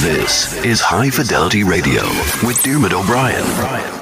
This is High Fidelity Radio with Diarmuid O'Brien.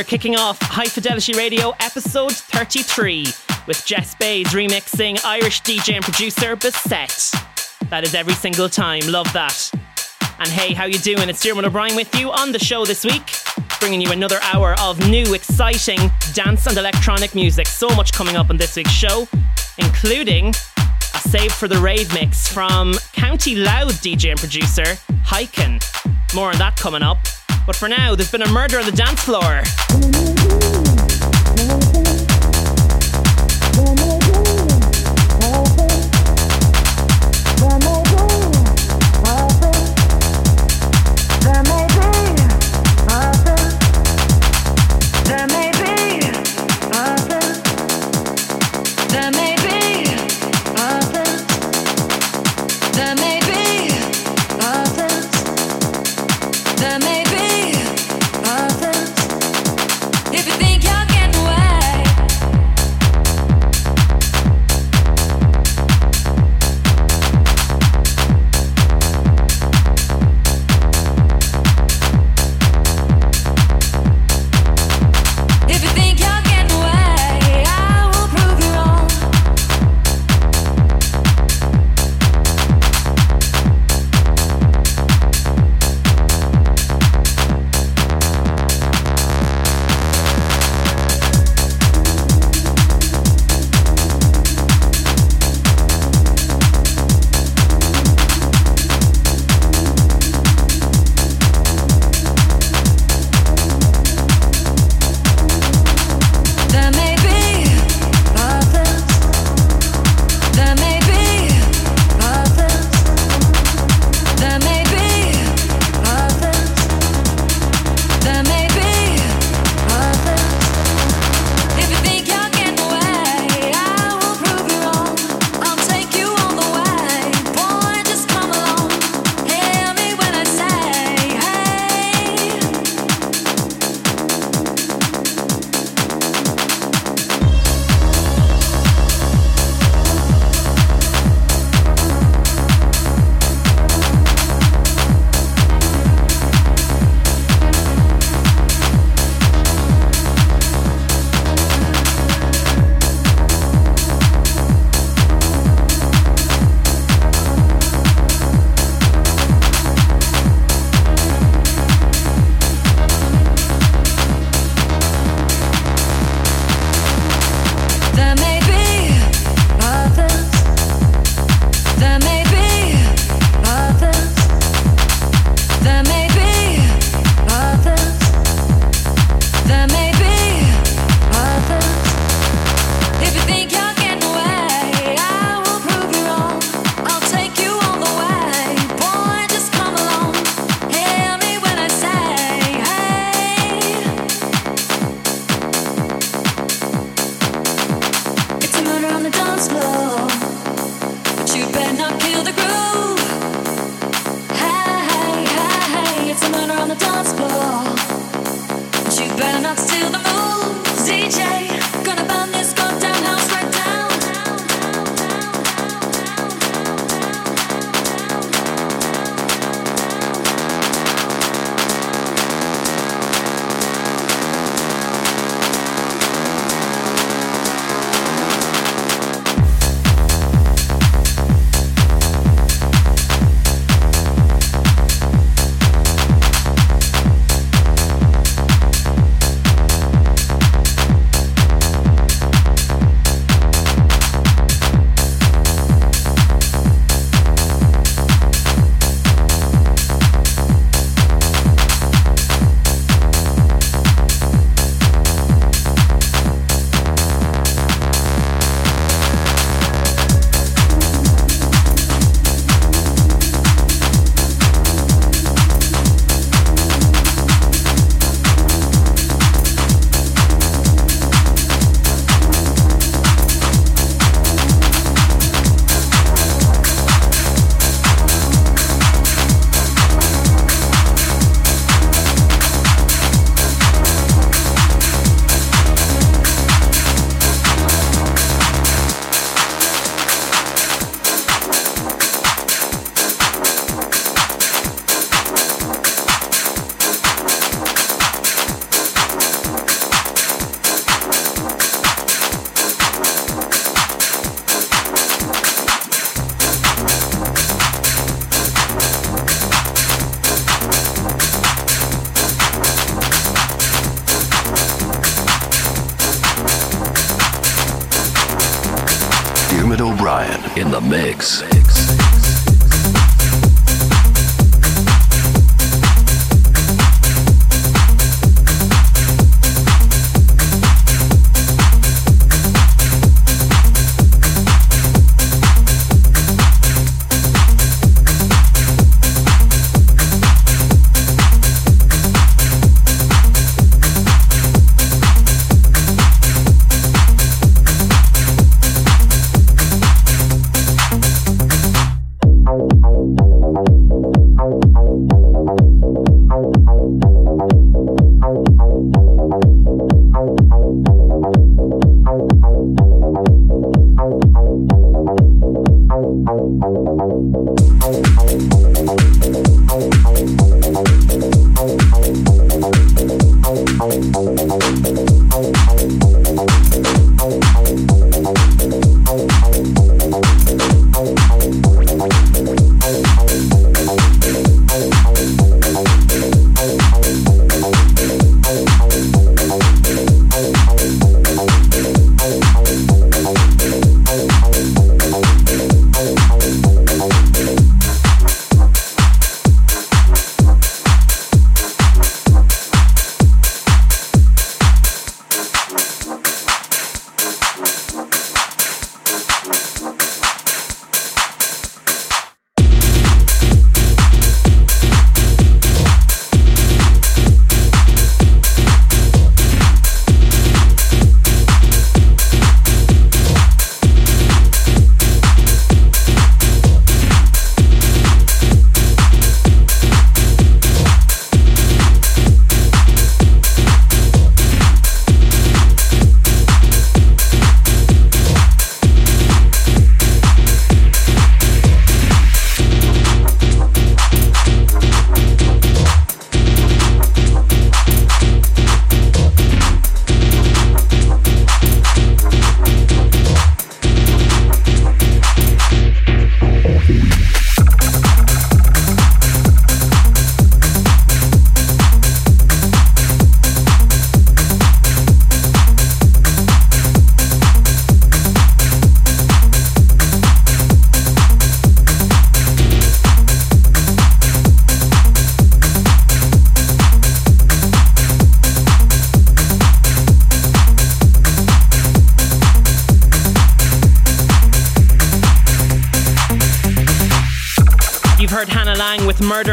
Are kicking off High Fidelity Radio episode 33 with Jess Bays remixing Irish DJ and producer Beset. That is every single time. Love that. And hey, how you doing? It's Diarmuid O'Brien with you on the show this week, bringing you another hour of new, exciting dance and electronic music. So much coming up on this week's show, including a save for the rave mix from County Louth DJ and producer Hyyken. More on that coming up. But for now, there's been a murder on the dance floor.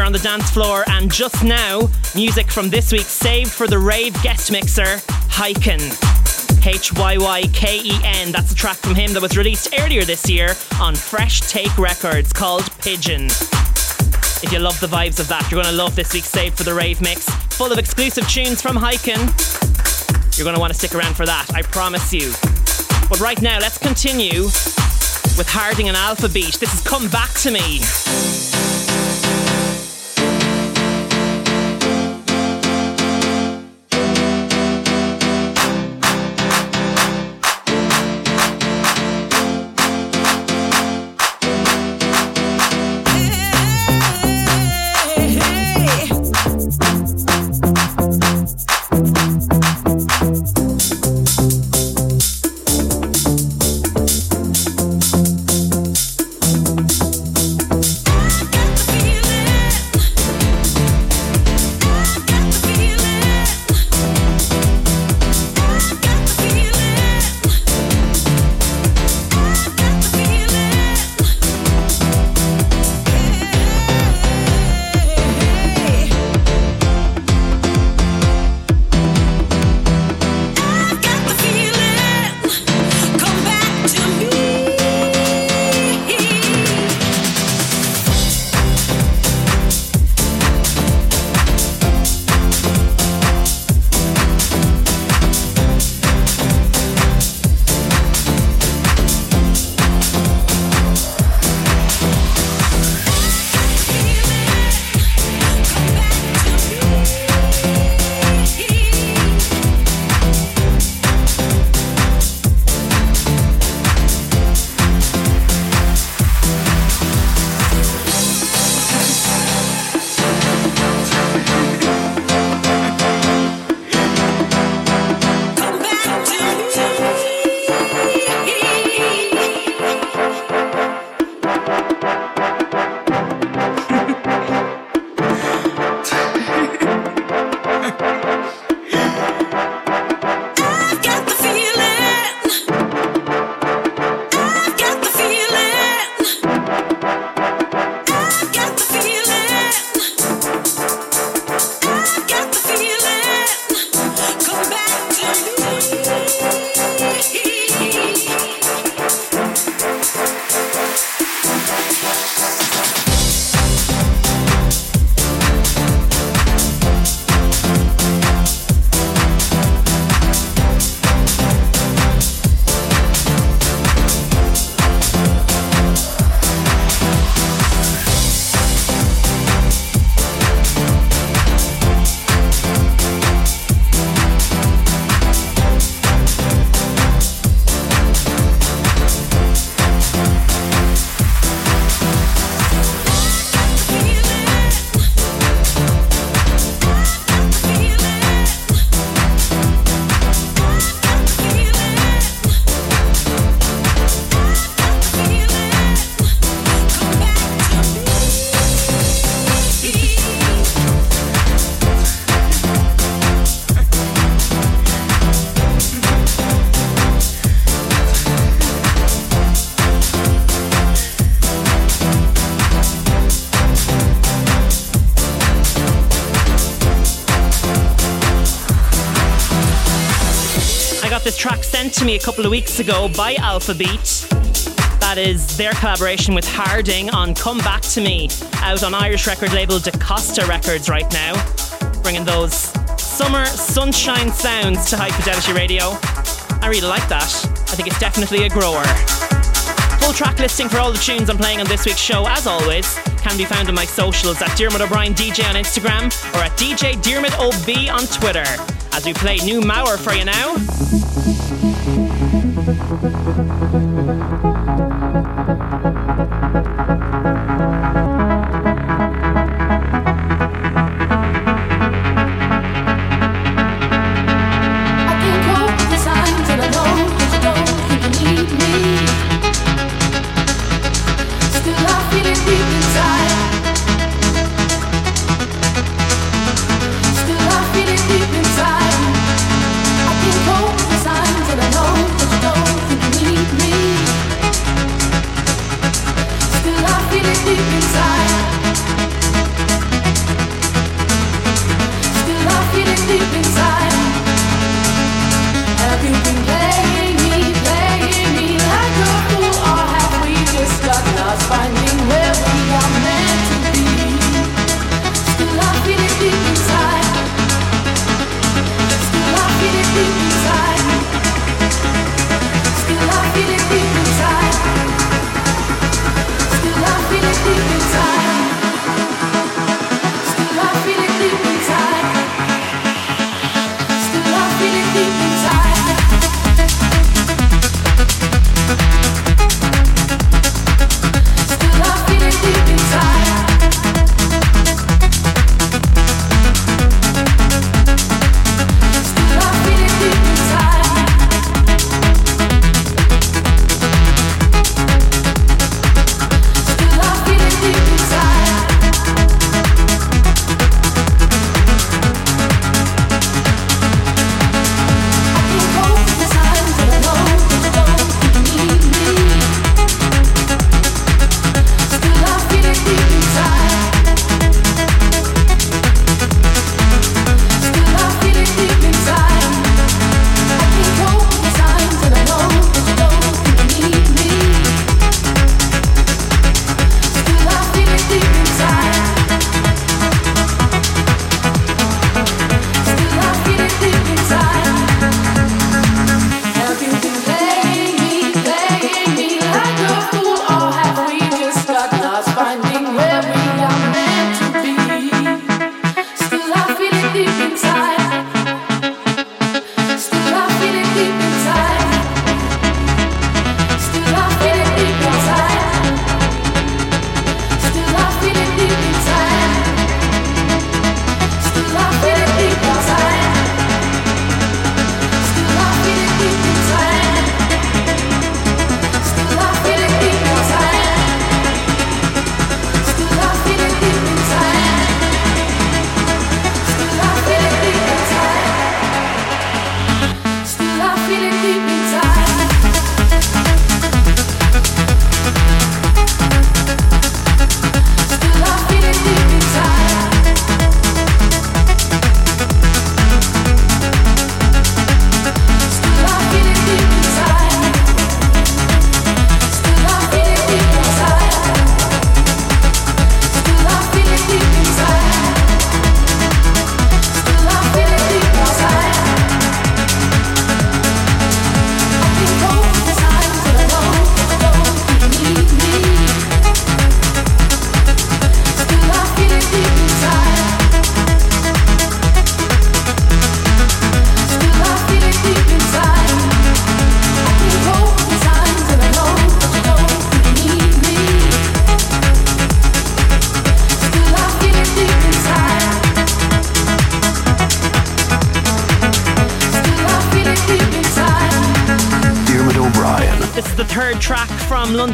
On the Dance Floor, and just now, music from this week's Saved for the Rave guest mixer, Hyyken. H Y Y K E N. That's a track from him that was released earlier this year on Fresh Take Records called Pigeon. If you love the vibes of that, you're going to love this week's Save for the Rave mix, full of exclusive tunes from Hyyken. You're going to want to stick around for that, I promise you. But right now, let's continue with Harding and Alphabeat. This has come back to me. To me a couple of weeks ago by Alphabeat. That is their collaboration with Harding on Come Back to Me, out on Irish record label Da Costa Records right now, bringing those summer sunshine sounds to High Fidelity Radio. I really like that. I think it's definitely a grower. Full track listing for all the tunes I'm playing on this week's show, as always, can be found on my socials at Diarmuid O'Brien DJ on Instagram or at DJ Diarmuid OB on Twitter. As we play new Maur for you now.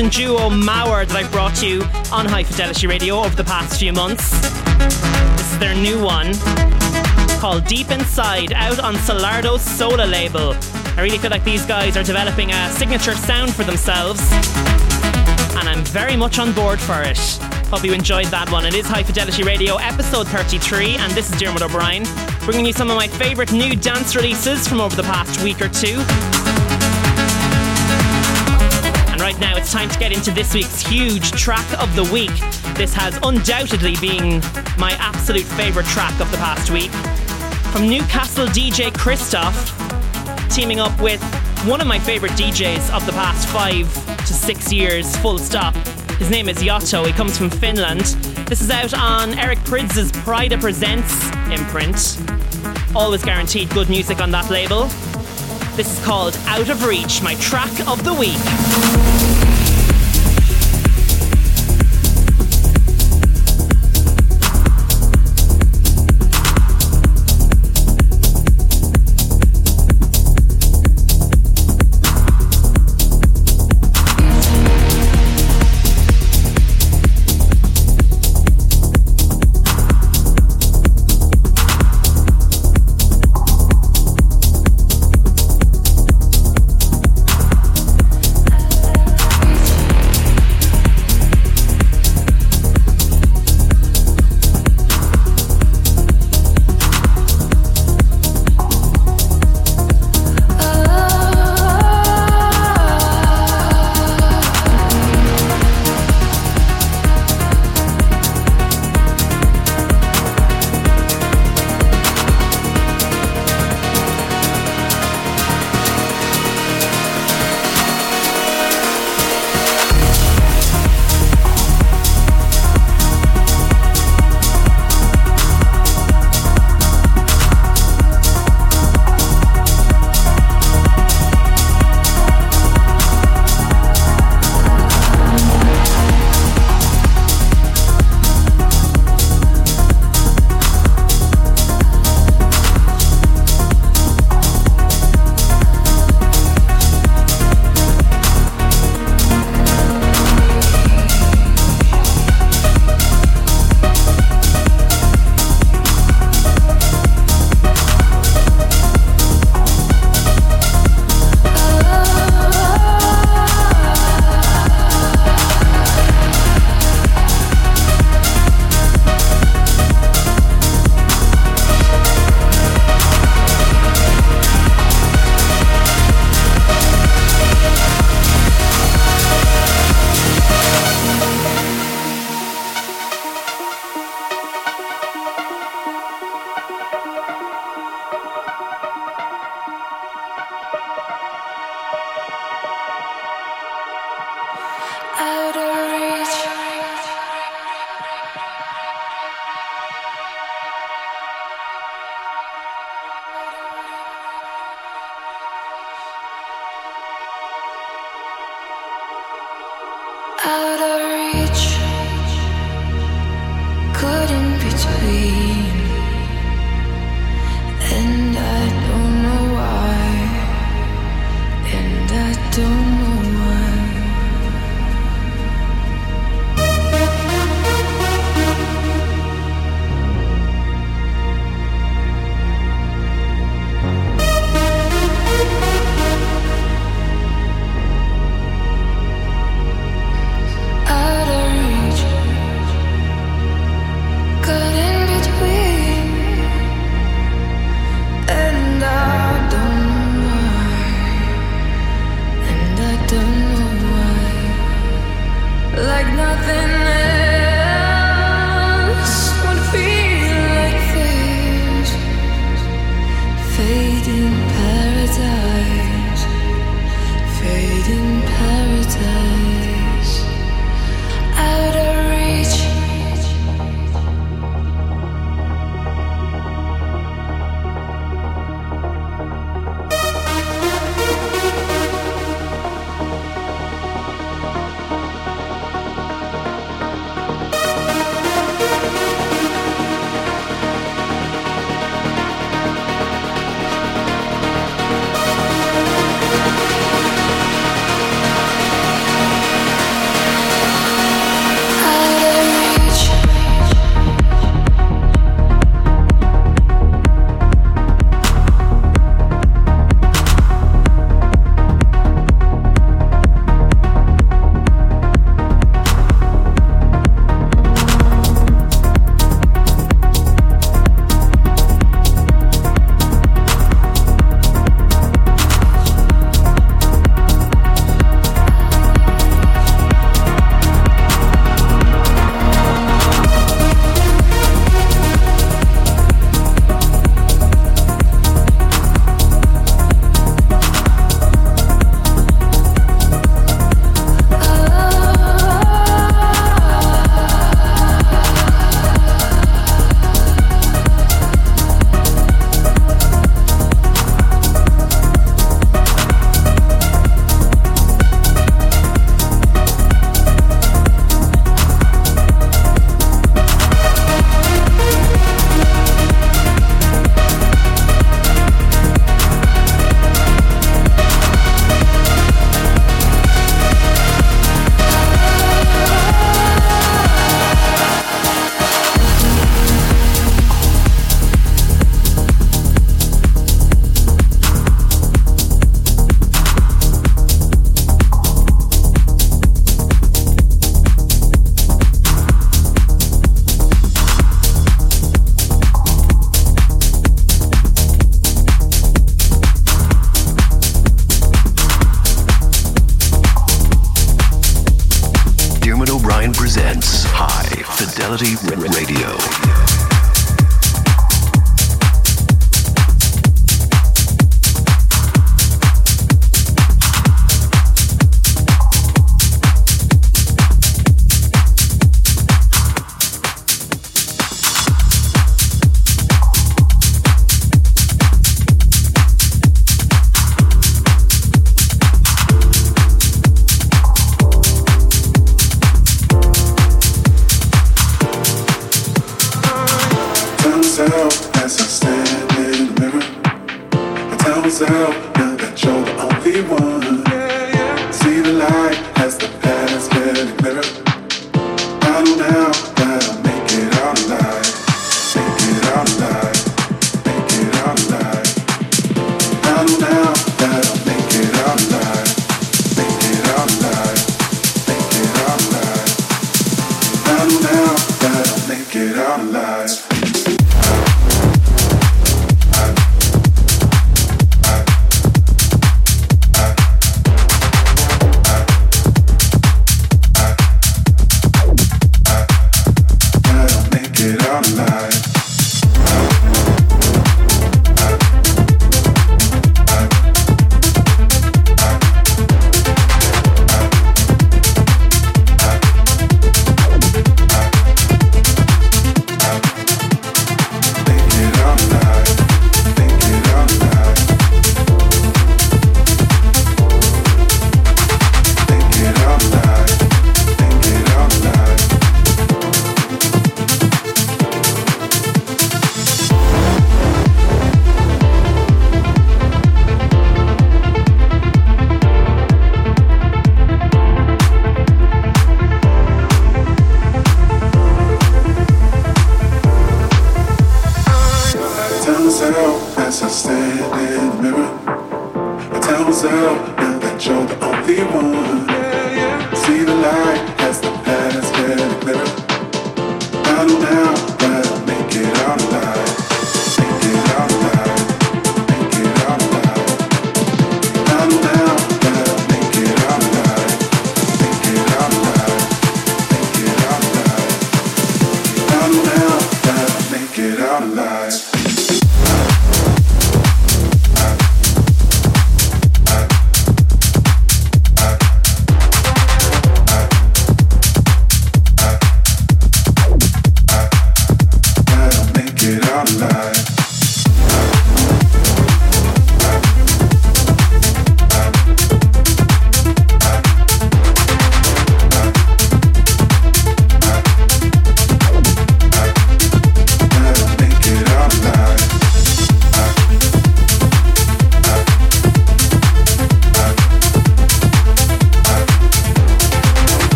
London duo Maur that I've brought you on High Fidelity Radio over the past few months. This is their new one called Deep Inside, out on Solardo's Sola label. I really feel like these guys are developing a signature sound for themselves, and I'm very much on board for it. Hope you enjoyed that one. It is High Fidelity Radio, episode 33, and this is Diarmuid O'Brien, bringing you some of my favourite new dance releases from over the past week or two. Right now, it's time to get into this week's huge track of the week. This has undoubtedly been my absolute favourite track of the past week. From Newcastle DJ Cristoph, teaming up with one of my favourite DJs of the past five to six years, full stop. His name is Yotto, he comes from Finland. This is out on Eric Prydz' Pryda Presents imprint. Always guaranteed good music on that label. This is called Out of Reach, my track of the week. out of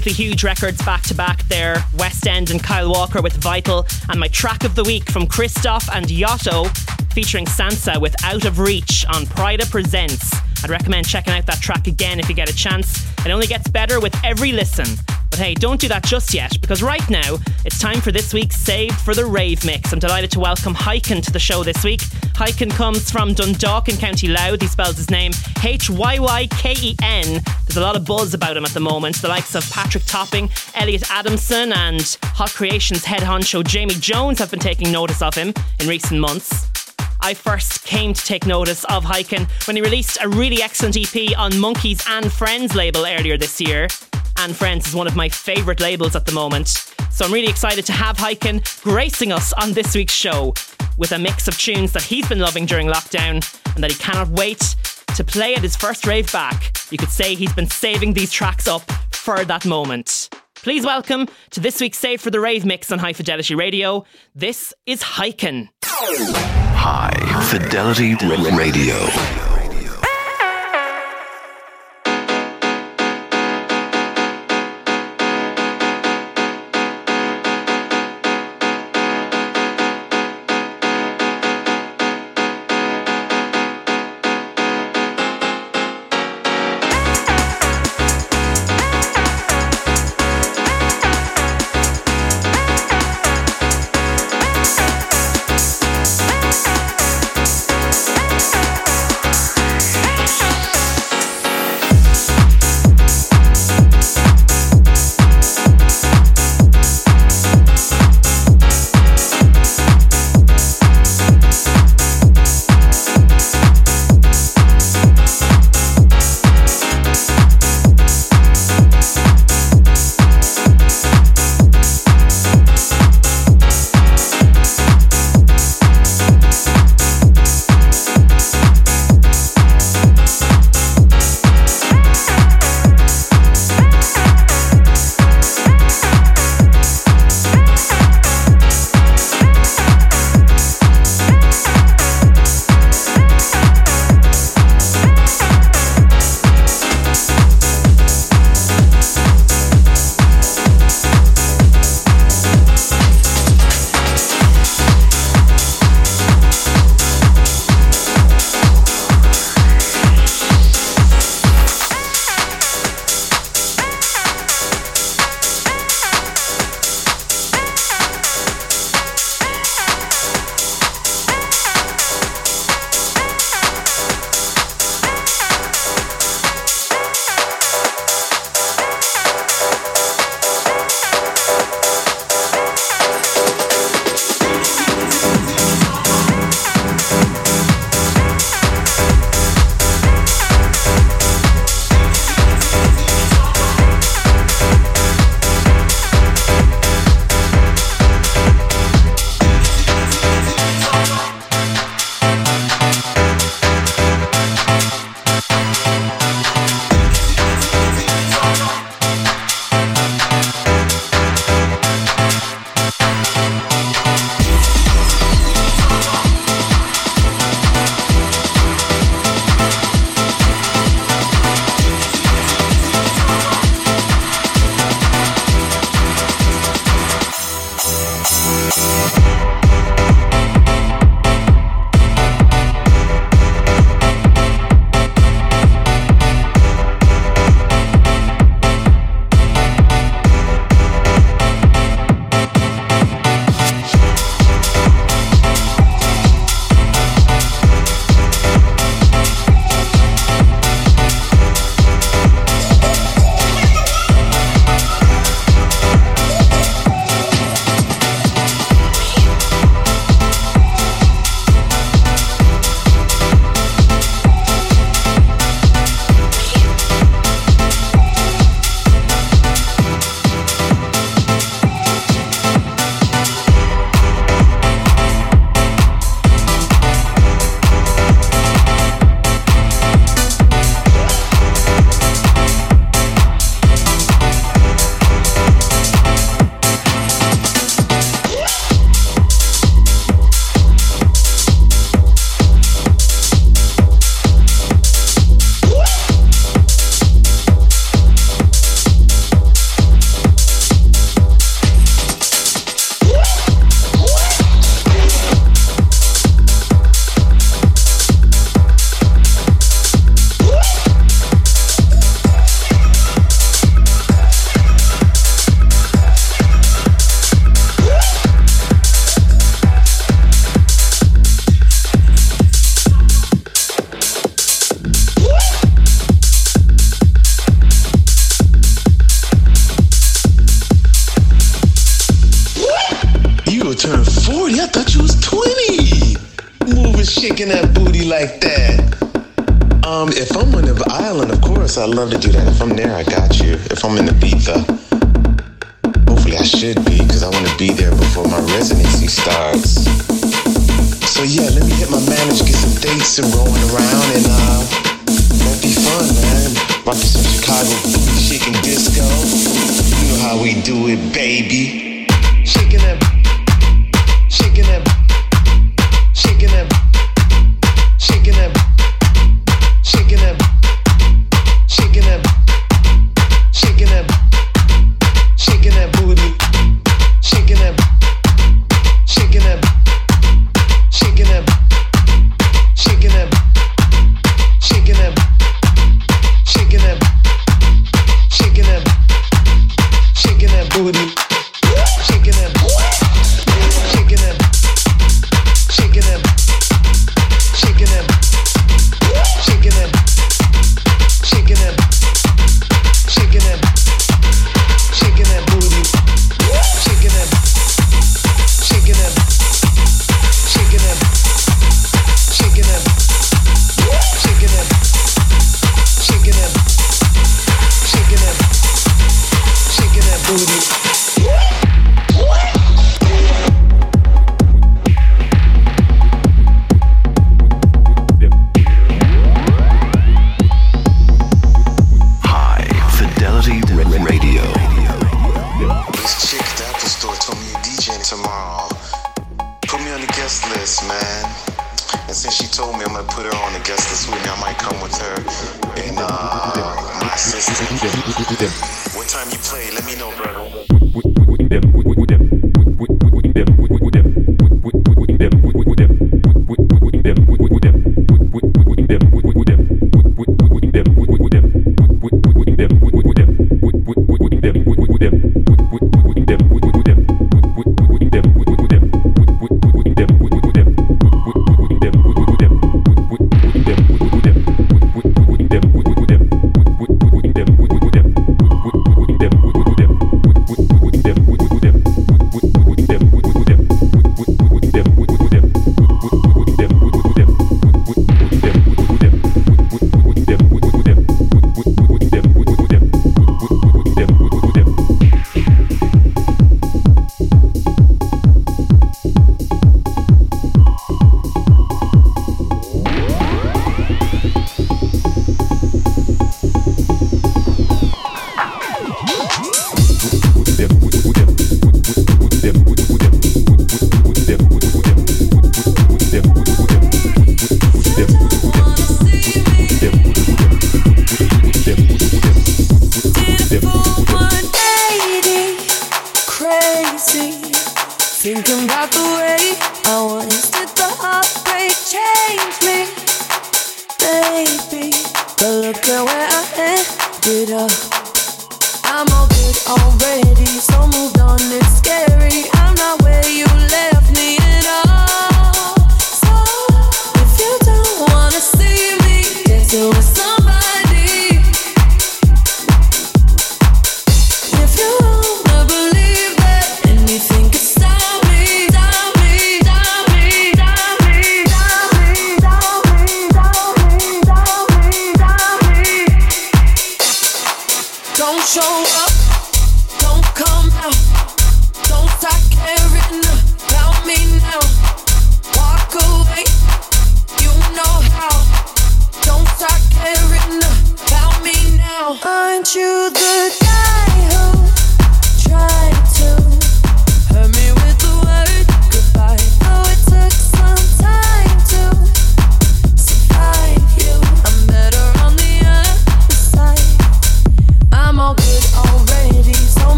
absolutely huge records back to back there. West End and Kyle Walker with Vital, and my track of the week from Cristoph and Yotto featuring Sansa with Out of Reach on Pryda Presents. I'd recommend checking out that track again if you get a chance. It only gets better with every listen. But hey, don't do that just yet, because right now it's time for this week's Saved for the Rave Mix. I'm delighted to welcome Hyyken to the show this week. Hyyken comes from Dundalk in County Louth. He spells his name H Y Y K E N. There's a lot of buzz about him at the moment. The likes of Patrick Topping, Elliot Adamson, and Hot Creations head honcho Jamie Jones have been taking notice of him in recent months. I first came to take notice of Hyyken when he released a really excellent EP on Monkeys and Friends label earlier this year and Friends is one of my favourite labels at the moment. So I'm really excited to have Hyyken gracing us on this week's show with a mix of tunes that he's been loving during lockdown and that he cannot wait to play at his first rave back. You could say he's been saving these tracks up for that moment. Please welcome to this week's Save for the Rave mix on High Fidelity Radio. This is Hyyken. High Fidelity Radio.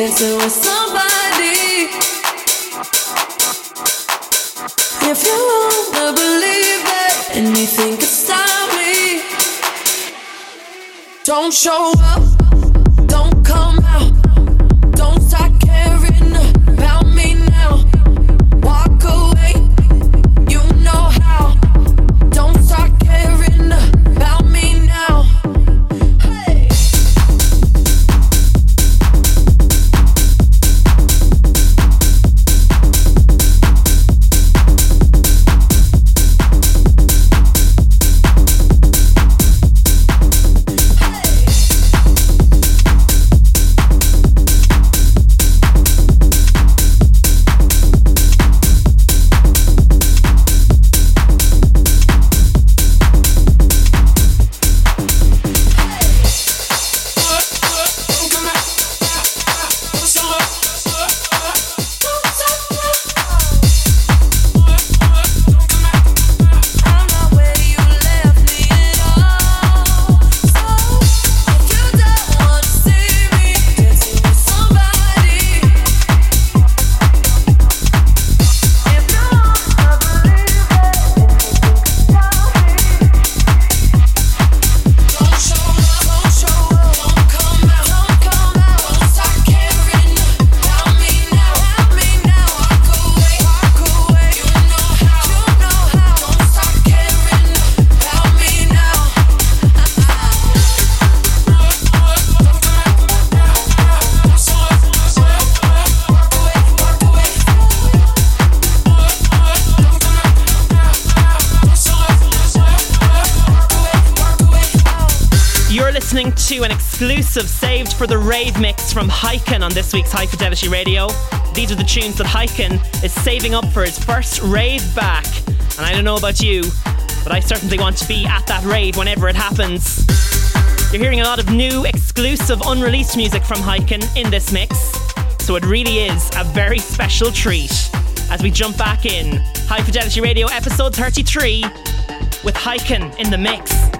dancing with somebody. If you wanna believe it, anything could stop me. Don't show up, don't come. Listening to an exclusive saved for the rave mix from Hyyken on this week's High Fidelity Radio. These are the tunes that Hyyken is saving up for his first rave back. And I don't know about you, but I certainly want to be at that rave whenever it happens. You're hearing a lot of new, exclusive, unreleased music from Hyyken in this mix, so it really is a very special treat as we jump back in. High Fidelity Radio episode 33 with Hyyken in the mix.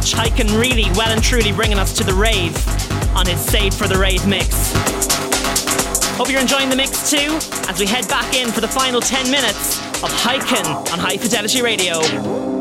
Hyyken really well and truly bringing us to the rave on his Save for the Rave mix. Hope you're enjoying the mix too as we head back in for the final 10 minutes of Hyyken on High Fidelity Radio.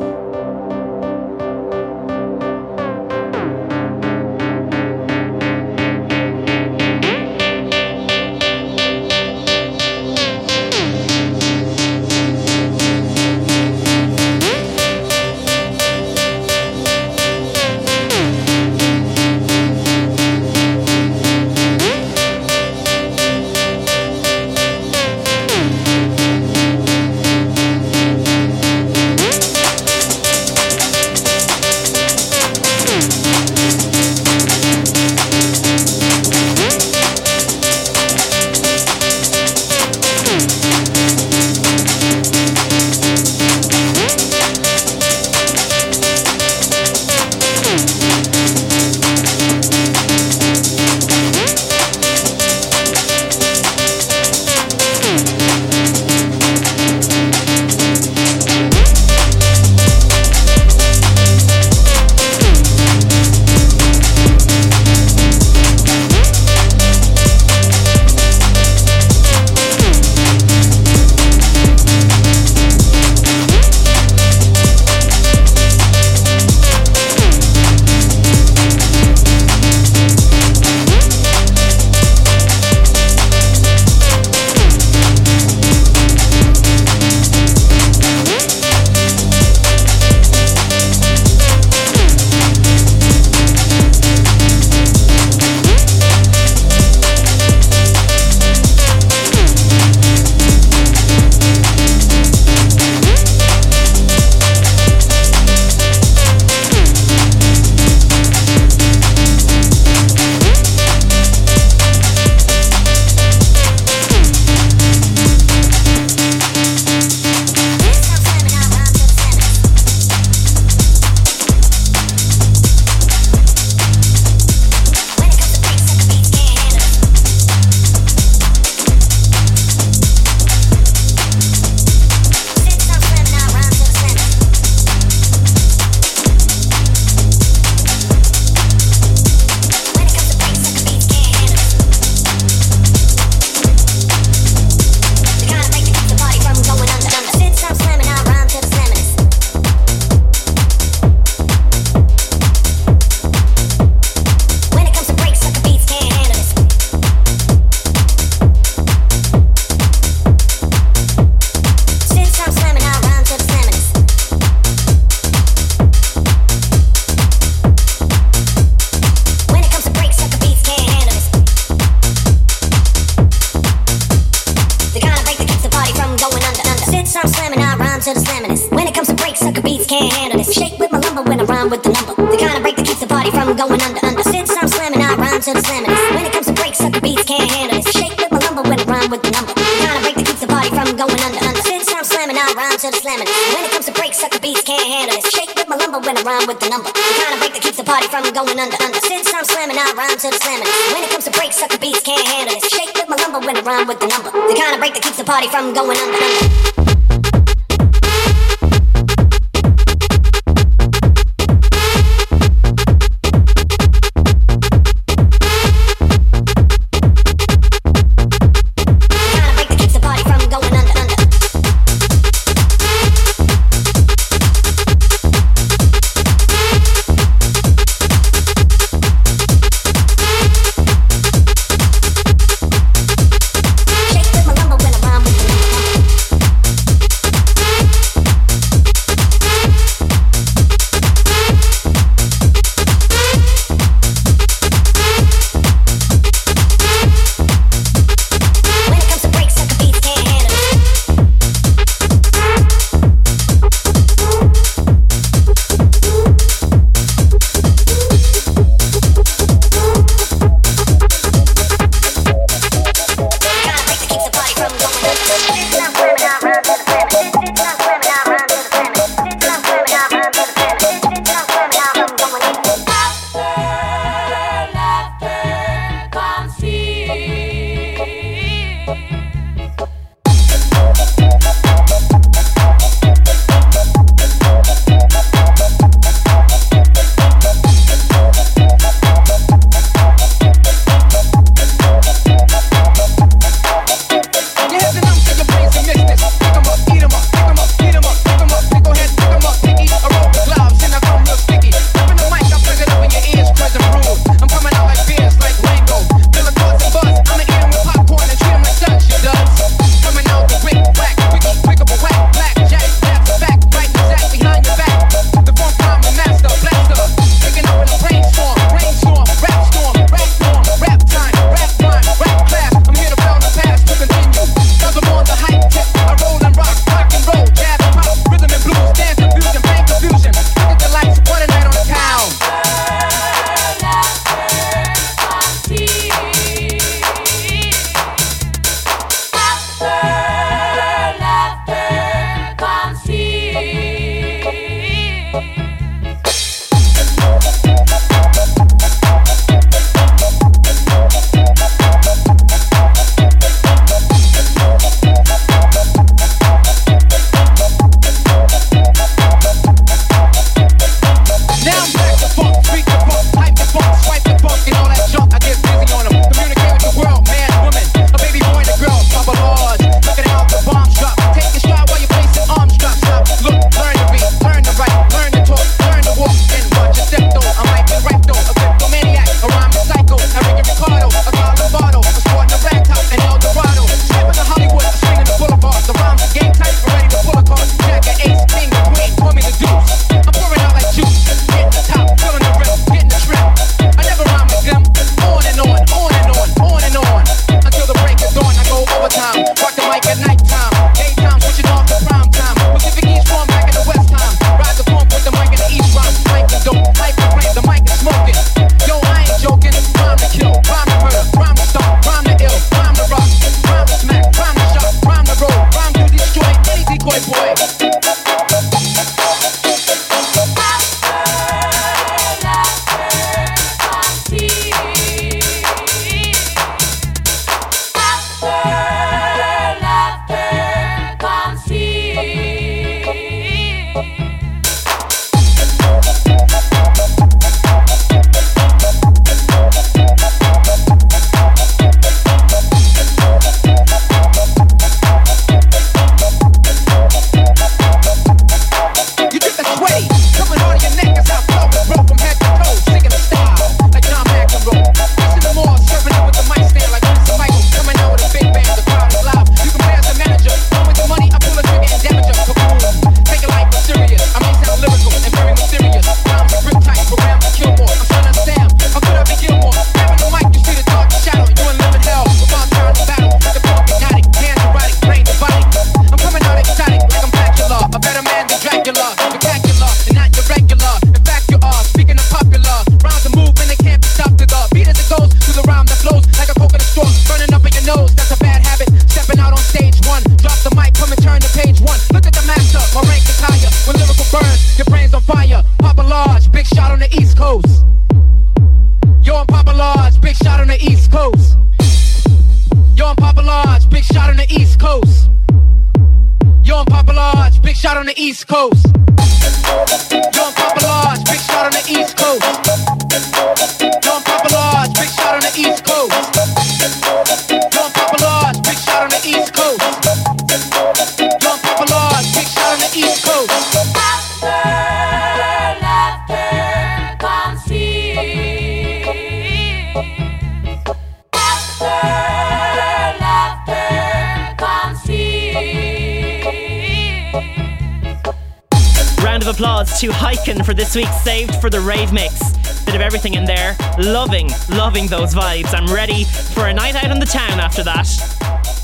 Applause for this week's Saved for the Rave Mix. Bit of everything in there. Loving, loving those vibes. I'm ready for a night out in the town after that.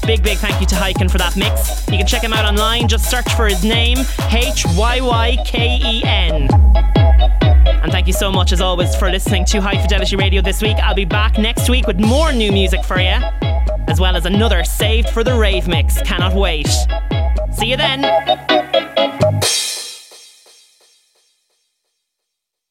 Big, big thank you to Hyyken for that mix. You can check him out online. Just search for his name H Y Y K E N. And thank you so much, as always, for listening to High Fidelity Radio this week. I'll be back next week with more new music for you, as well as another Saved for the Rave mix. Cannot wait. See you then.